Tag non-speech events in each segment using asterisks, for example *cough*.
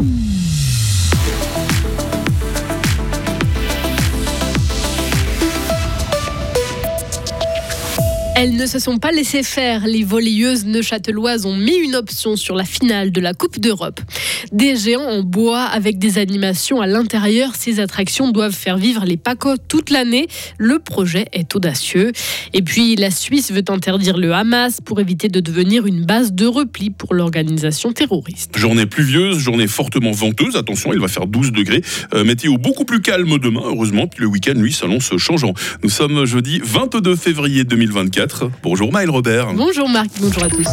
Mm-hmm. Elles ne se sont pas laissées faire. Les volleyeuses neuchâteloises ont mis une option sur la finale de la Coupe d'Europe. Des géants en bois avec des animations à l'intérieur. Ces attractions doivent faire vivre les PACO toute l'année. Le projet est audacieux. Et puis, la Suisse veut interdire le Hamas pour éviter de devenir une base de repli pour l'organisation terroriste. Journée pluvieuse, journée fortement venteuse. Attention, il va faire 12 degrés. Euh, météo beaucoup plus calme demain, heureusement. Puis le week-end, lui, s'annonce changeant. Nous sommes jeudi 22 février 2024. Bonjour Maël Robert. Bonjour Marc, bonjour à tous.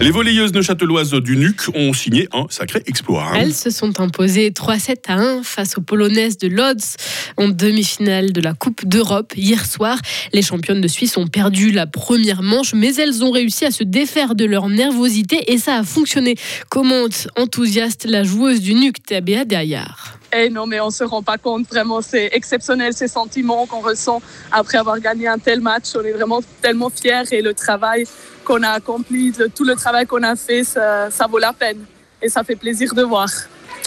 Les volleyeuses neuchâteloises du NUC ont signé un sacré exploit. Hein. Elles se sont imposées 3-7 à 1 face aux Polonaises de Lodz en demi-finale de la Coupe d'Europe hier soir. Les championnes de Suisse ont perdu la première manche, mais elles ont réussi à se défaire de leur nervosité et ça a fonctionné. Commente enthousiaste la joueuse du NUC, Tabea Dayar. Eh non, mais on se rend pas compte. Vraiment, c'est exceptionnel ces sentiments qu'on ressent après avoir gagné un tel match. On est vraiment tellement fiers et le travail qu'on a accompli, tout le travail qu'on a fait, ça, vaut la peine. Et ça fait plaisir de voir.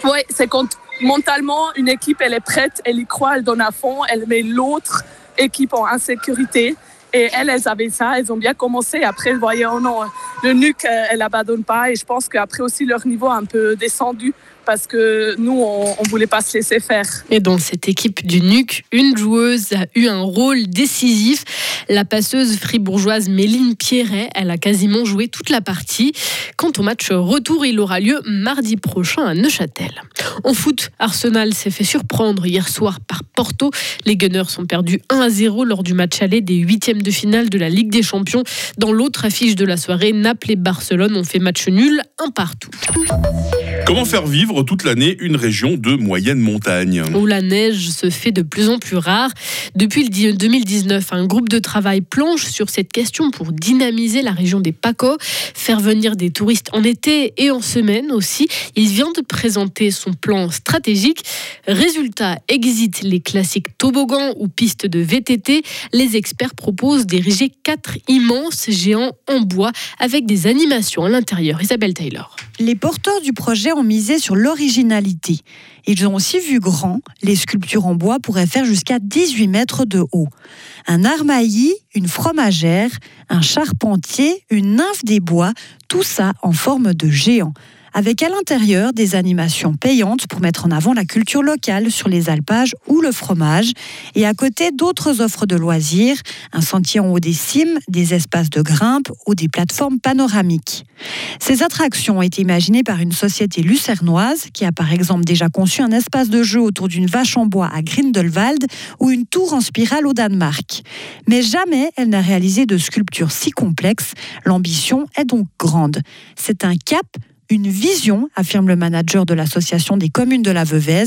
Oui, c'est quand mentalement, une équipe, elle est prête, elle y croit, elle donne à fond, elle met l'autre équipe en insécurité. Et elles, elles avaient ça, elles ont bien commencé. Après, vous voyez, oh non, le NUC, elle n'abandonne pas. Et je pense qu'après aussi, leur niveau a un peu descendu parce que nous, on ne voulait pas se laisser faire. Et dans cette équipe du NUC, une joueuse a eu un rôle décisif. La passeuse fribourgeoise Méline Pierret, elle a quasiment joué toute la partie. Quant au match retour, il aura lieu mardi prochain à Neuchâtel. En foot, Arsenal s'est fait surprendre hier soir par Porto. Les Gunners sont perdus 1 à 0 lors du match aller des huitièmes de finale de la Ligue des Champions. Dans l'autre affiche de la soirée, Naples et Barcelone ont fait match nul, un partout. Comment faire vivre toute l'année une région de moyenne montagne? Où la neige se fait de plus en plus rare. Depuis 2019, un groupe de travail planche sur cette question pour dynamiser la région des PACO, faire venir des touristes en été et en semaine aussi. Il vient de présenter son plan stratégique. Résultat, exit les classiques toboggans ou pistes de VTT. Les experts proposent d'ériger quatre immenses géants en bois avec des animations à l'intérieur. Isabelle Taylor. Les porteurs du projet ont misé sur l'originalité. Ils ont aussi vu grand. Les sculptures en bois pourraient faire jusqu'à 18 mètres de haut. Un armaillis, une fromagère, un charpentier, une nymphe des bois, tout ça en forme de géant avec à l'intérieur des animations payantes pour mettre en avant la culture locale sur les alpages ou le fromage, et à côté d'autres offres de loisirs, un sentier en haut des cimes, des espaces de grimpe ou des plateformes panoramiques. Ces attractions ont été imaginées par une société lucernoise qui a par exemple déjà conçu un espace de jeu autour d'une vache en bois à Grindelwald ou une tour en spirale au Danemark. Mais jamais elle n'a réalisé de sculpture si complexe. L'ambition est donc grande. C'est un cap une vision, affirme le manager de l'association des communes de la Veuvez.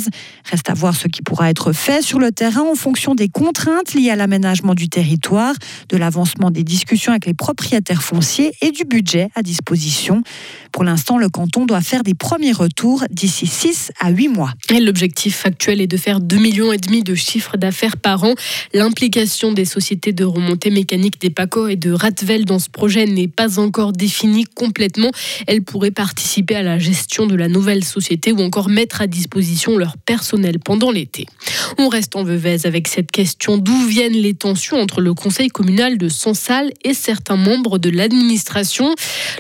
Reste à voir ce qui pourra être fait sur le terrain en fonction des contraintes liées à l'aménagement du territoire, de l'avancement des discussions avec les propriétaires fonciers et du budget à disposition. Pour l'instant, le canton doit faire des premiers retours d'ici 6 à 8 mois. L'objectif actuel est de faire 2,5 millions et demi de chiffres d'affaires par an. L'implication des sociétés de remontée mécanique des PACO et de Ratvel dans ce projet n'est pas encore définie complètement. Elle pourrait participer à la gestion de la nouvelle société ou encore mettre à disposition leur personnel pendant l'été. On reste en Veuvez avec cette question d'où viennent les tensions entre le conseil communal de Sansal et certains membres de l'administration?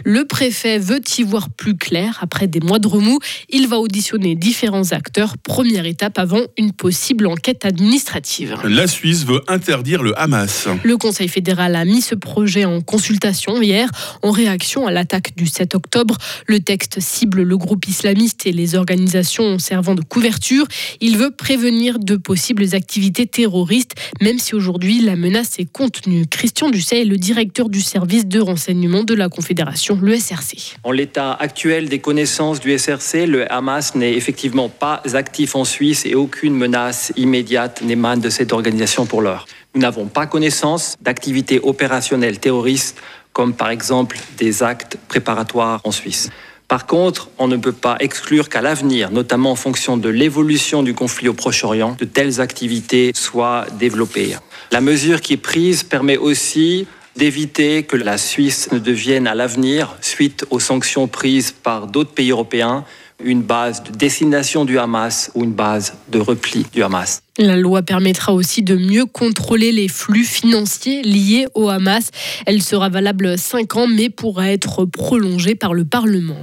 Le préfet veut y voir plus clair? Après des mois de remous. Il va auditionner différents acteurs. Première étape avant une possible enquête administrative. La Suisse veut interdire le Hamas. Le Conseil fédéral a mis ce projet en consultation hier en réaction à l'attaque du 7 octobre. Le texte cible le groupe islamiste et les organisations servant de couverture. Il veut prévenir de possibles activités terroristes, même si aujourd'hui la menace est contenue. Christian Dusset est le directeur du service de renseignement de la Confédération, le SRC. En l'état actuel des connaissances du SRC, le Hamas n'est effectivement pas actif en Suisse et aucune menace immédiate n'émane de cette organisation pour l'heure. Nous n'avons pas connaissance d'activités opérationnelles terroristes comme par exemple des actes préparatoires en Suisse. Par contre, on ne peut pas exclure qu'à l'avenir, notamment en fonction de l'évolution du conflit au Proche-Orient, de telles activités soient développées. La mesure qui est prise permet aussi d'éviter que la Suisse ne devienne à l'avenir, suite aux sanctions prises par d'autres pays européens, une base de destination du Hamas ou une base de repli du Hamas. La loi permettra aussi de mieux contrôler les flux financiers liés au Hamas. Elle sera valable 5 ans mais pourra être prolongée par le Parlement.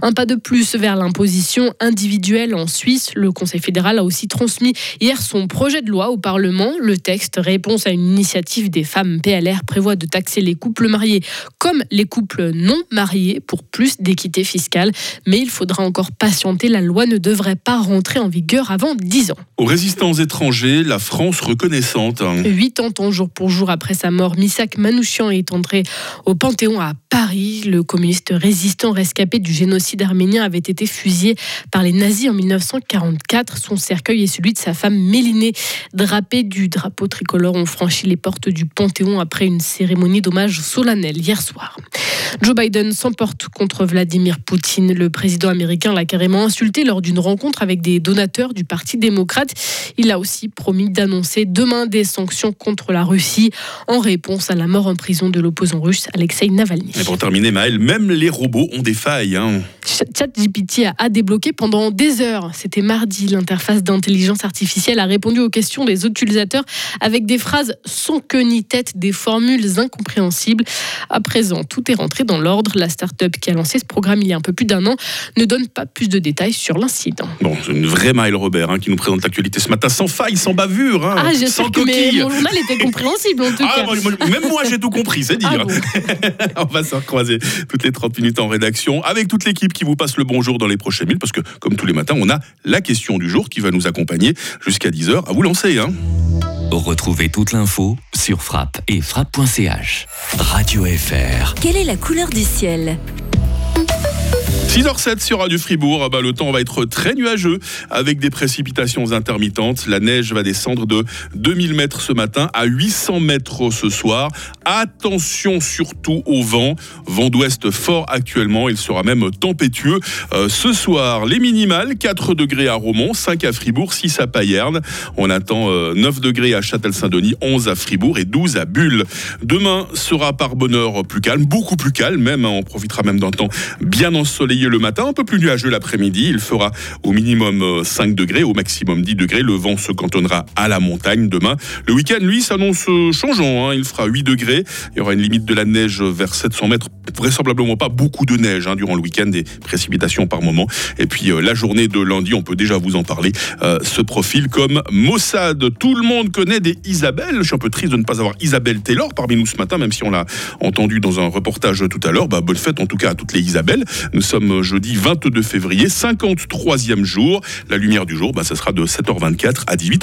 Un pas de plus vers l'imposition individuelle en Suisse. Le Conseil fédéral a aussi transmis hier son projet de loi au Parlement. Le texte, réponse à une initiative des femmes PLR, prévoit de taxer les couples mariés comme les couples non mariés pour plus d'équité fiscale. Mais il faudra encore patienter. La loi ne devrait pas rentrer en vigueur avant 10 ans. Aux résistants étranger, la France reconnaissante. Huit ans jour pour jour après sa mort, Misak Manouchian est entré au Panthéon à Paris. Le communiste résistant rescapé du génocide arménien avait été fusillé par les nazis en 1944. Son cercueil et celui de sa femme Mélinée, drapés du drapeau tricolore, ont franchi les portes du Panthéon après une cérémonie d'hommage solennel hier soir. Joe Biden s'emporte contre Vladimir Poutine. Le président américain l'a carrément insulté lors d'une rencontre avec des donateurs du Parti démocrate. Il a aussi promis d'annoncer demain des sanctions contre la Russie en réponse à la mort en prison de l'opposant russe Alexei Navalny. Et pour terminer, Maël, même les robots ont des failles. Hein. ChatGPT a débloqué pendant des heures. C'était mardi. L'interface d'intelligence artificielle a répondu aux questions des utilisateurs avec des phrases sans queue ni tête, des formules incompréhensibles. À présent, tout est rentré dans l'ordre. La start-up qui a lancé ce programme il y a un peu plus d'un an ne donne pas plus de détails sur l'incident. Bon, c'est une vraie Maëlle Robert hein, qui nous présente l'actualité ce matin sans faille, sans bavure, hein, ah, sans que mon journal était compréhensible en tout ah, cas. même moi j'ai tout compris, c'est dire. Ah *laughs* On va se recroiser toutes les 30 minutes en rédaction avec toute l'équipe qui vous passe le bonjour dans les prochaines minutes parce que comme tous les matins, on a la question du jour qui va nous accompagner jusqu'à 10h. À vous lancer. Hein. Retrouvez toute l'info sur frappe et frappe.ch. Radio FR. Quelle est la couleur du ciel? 6h07 sur Radio Fribourg, ah bah, le temps va être très nuageux avec des précipitations intermittentes. La neige va descendre de 2000 mètres ce matin à 800 mètres ce soir. Attention surtout au vent, vent d'ouest fort actuellement, il sera même tempétueux. Euh, ce soir, les minimales, 4 degrés à Romont, 5 à Fribourg, 6 à Payerne. On attend 9 euh, degrés à Châtel-Saint-Denis, 11 à Fribourg et 12 à Bulle. Demain sera par bonheur plus calme, beaucoup plus calme même, hein. on profitera même d'un temps bien ensoleillé le matin, un peu plus nuageux l'après-midi. Il fera au minimum 5 euh, degrés, au maximum 10 degrés. Le vent se cantonnera à la montagne demain. Le week-end, lui, s'annonce euh, changeant. Hein. Il fera 8 degrés. Il y aura une limite de la neige vers 700 mètres. Vraisemblablement pas beaucoup de neige hein, durant le week-end, des précipitations par moment. Et puis euh, la journée de lundi, on peut déjà vous en parler, ce profil comme Mossad. Tout le monde connaît des Isabelle. Je suis un peu triste de ne pas avoir Isabelle Taylor parmi nous ce matin, même si on l'a entendu dans un reportage tout à l'heure. Bah, bonne fête en tout cas à toutes les Isabelles. Nous jeudi 22 février, 53e jour. La lumière du jour, bah, ça sera de 7h24 à 18h.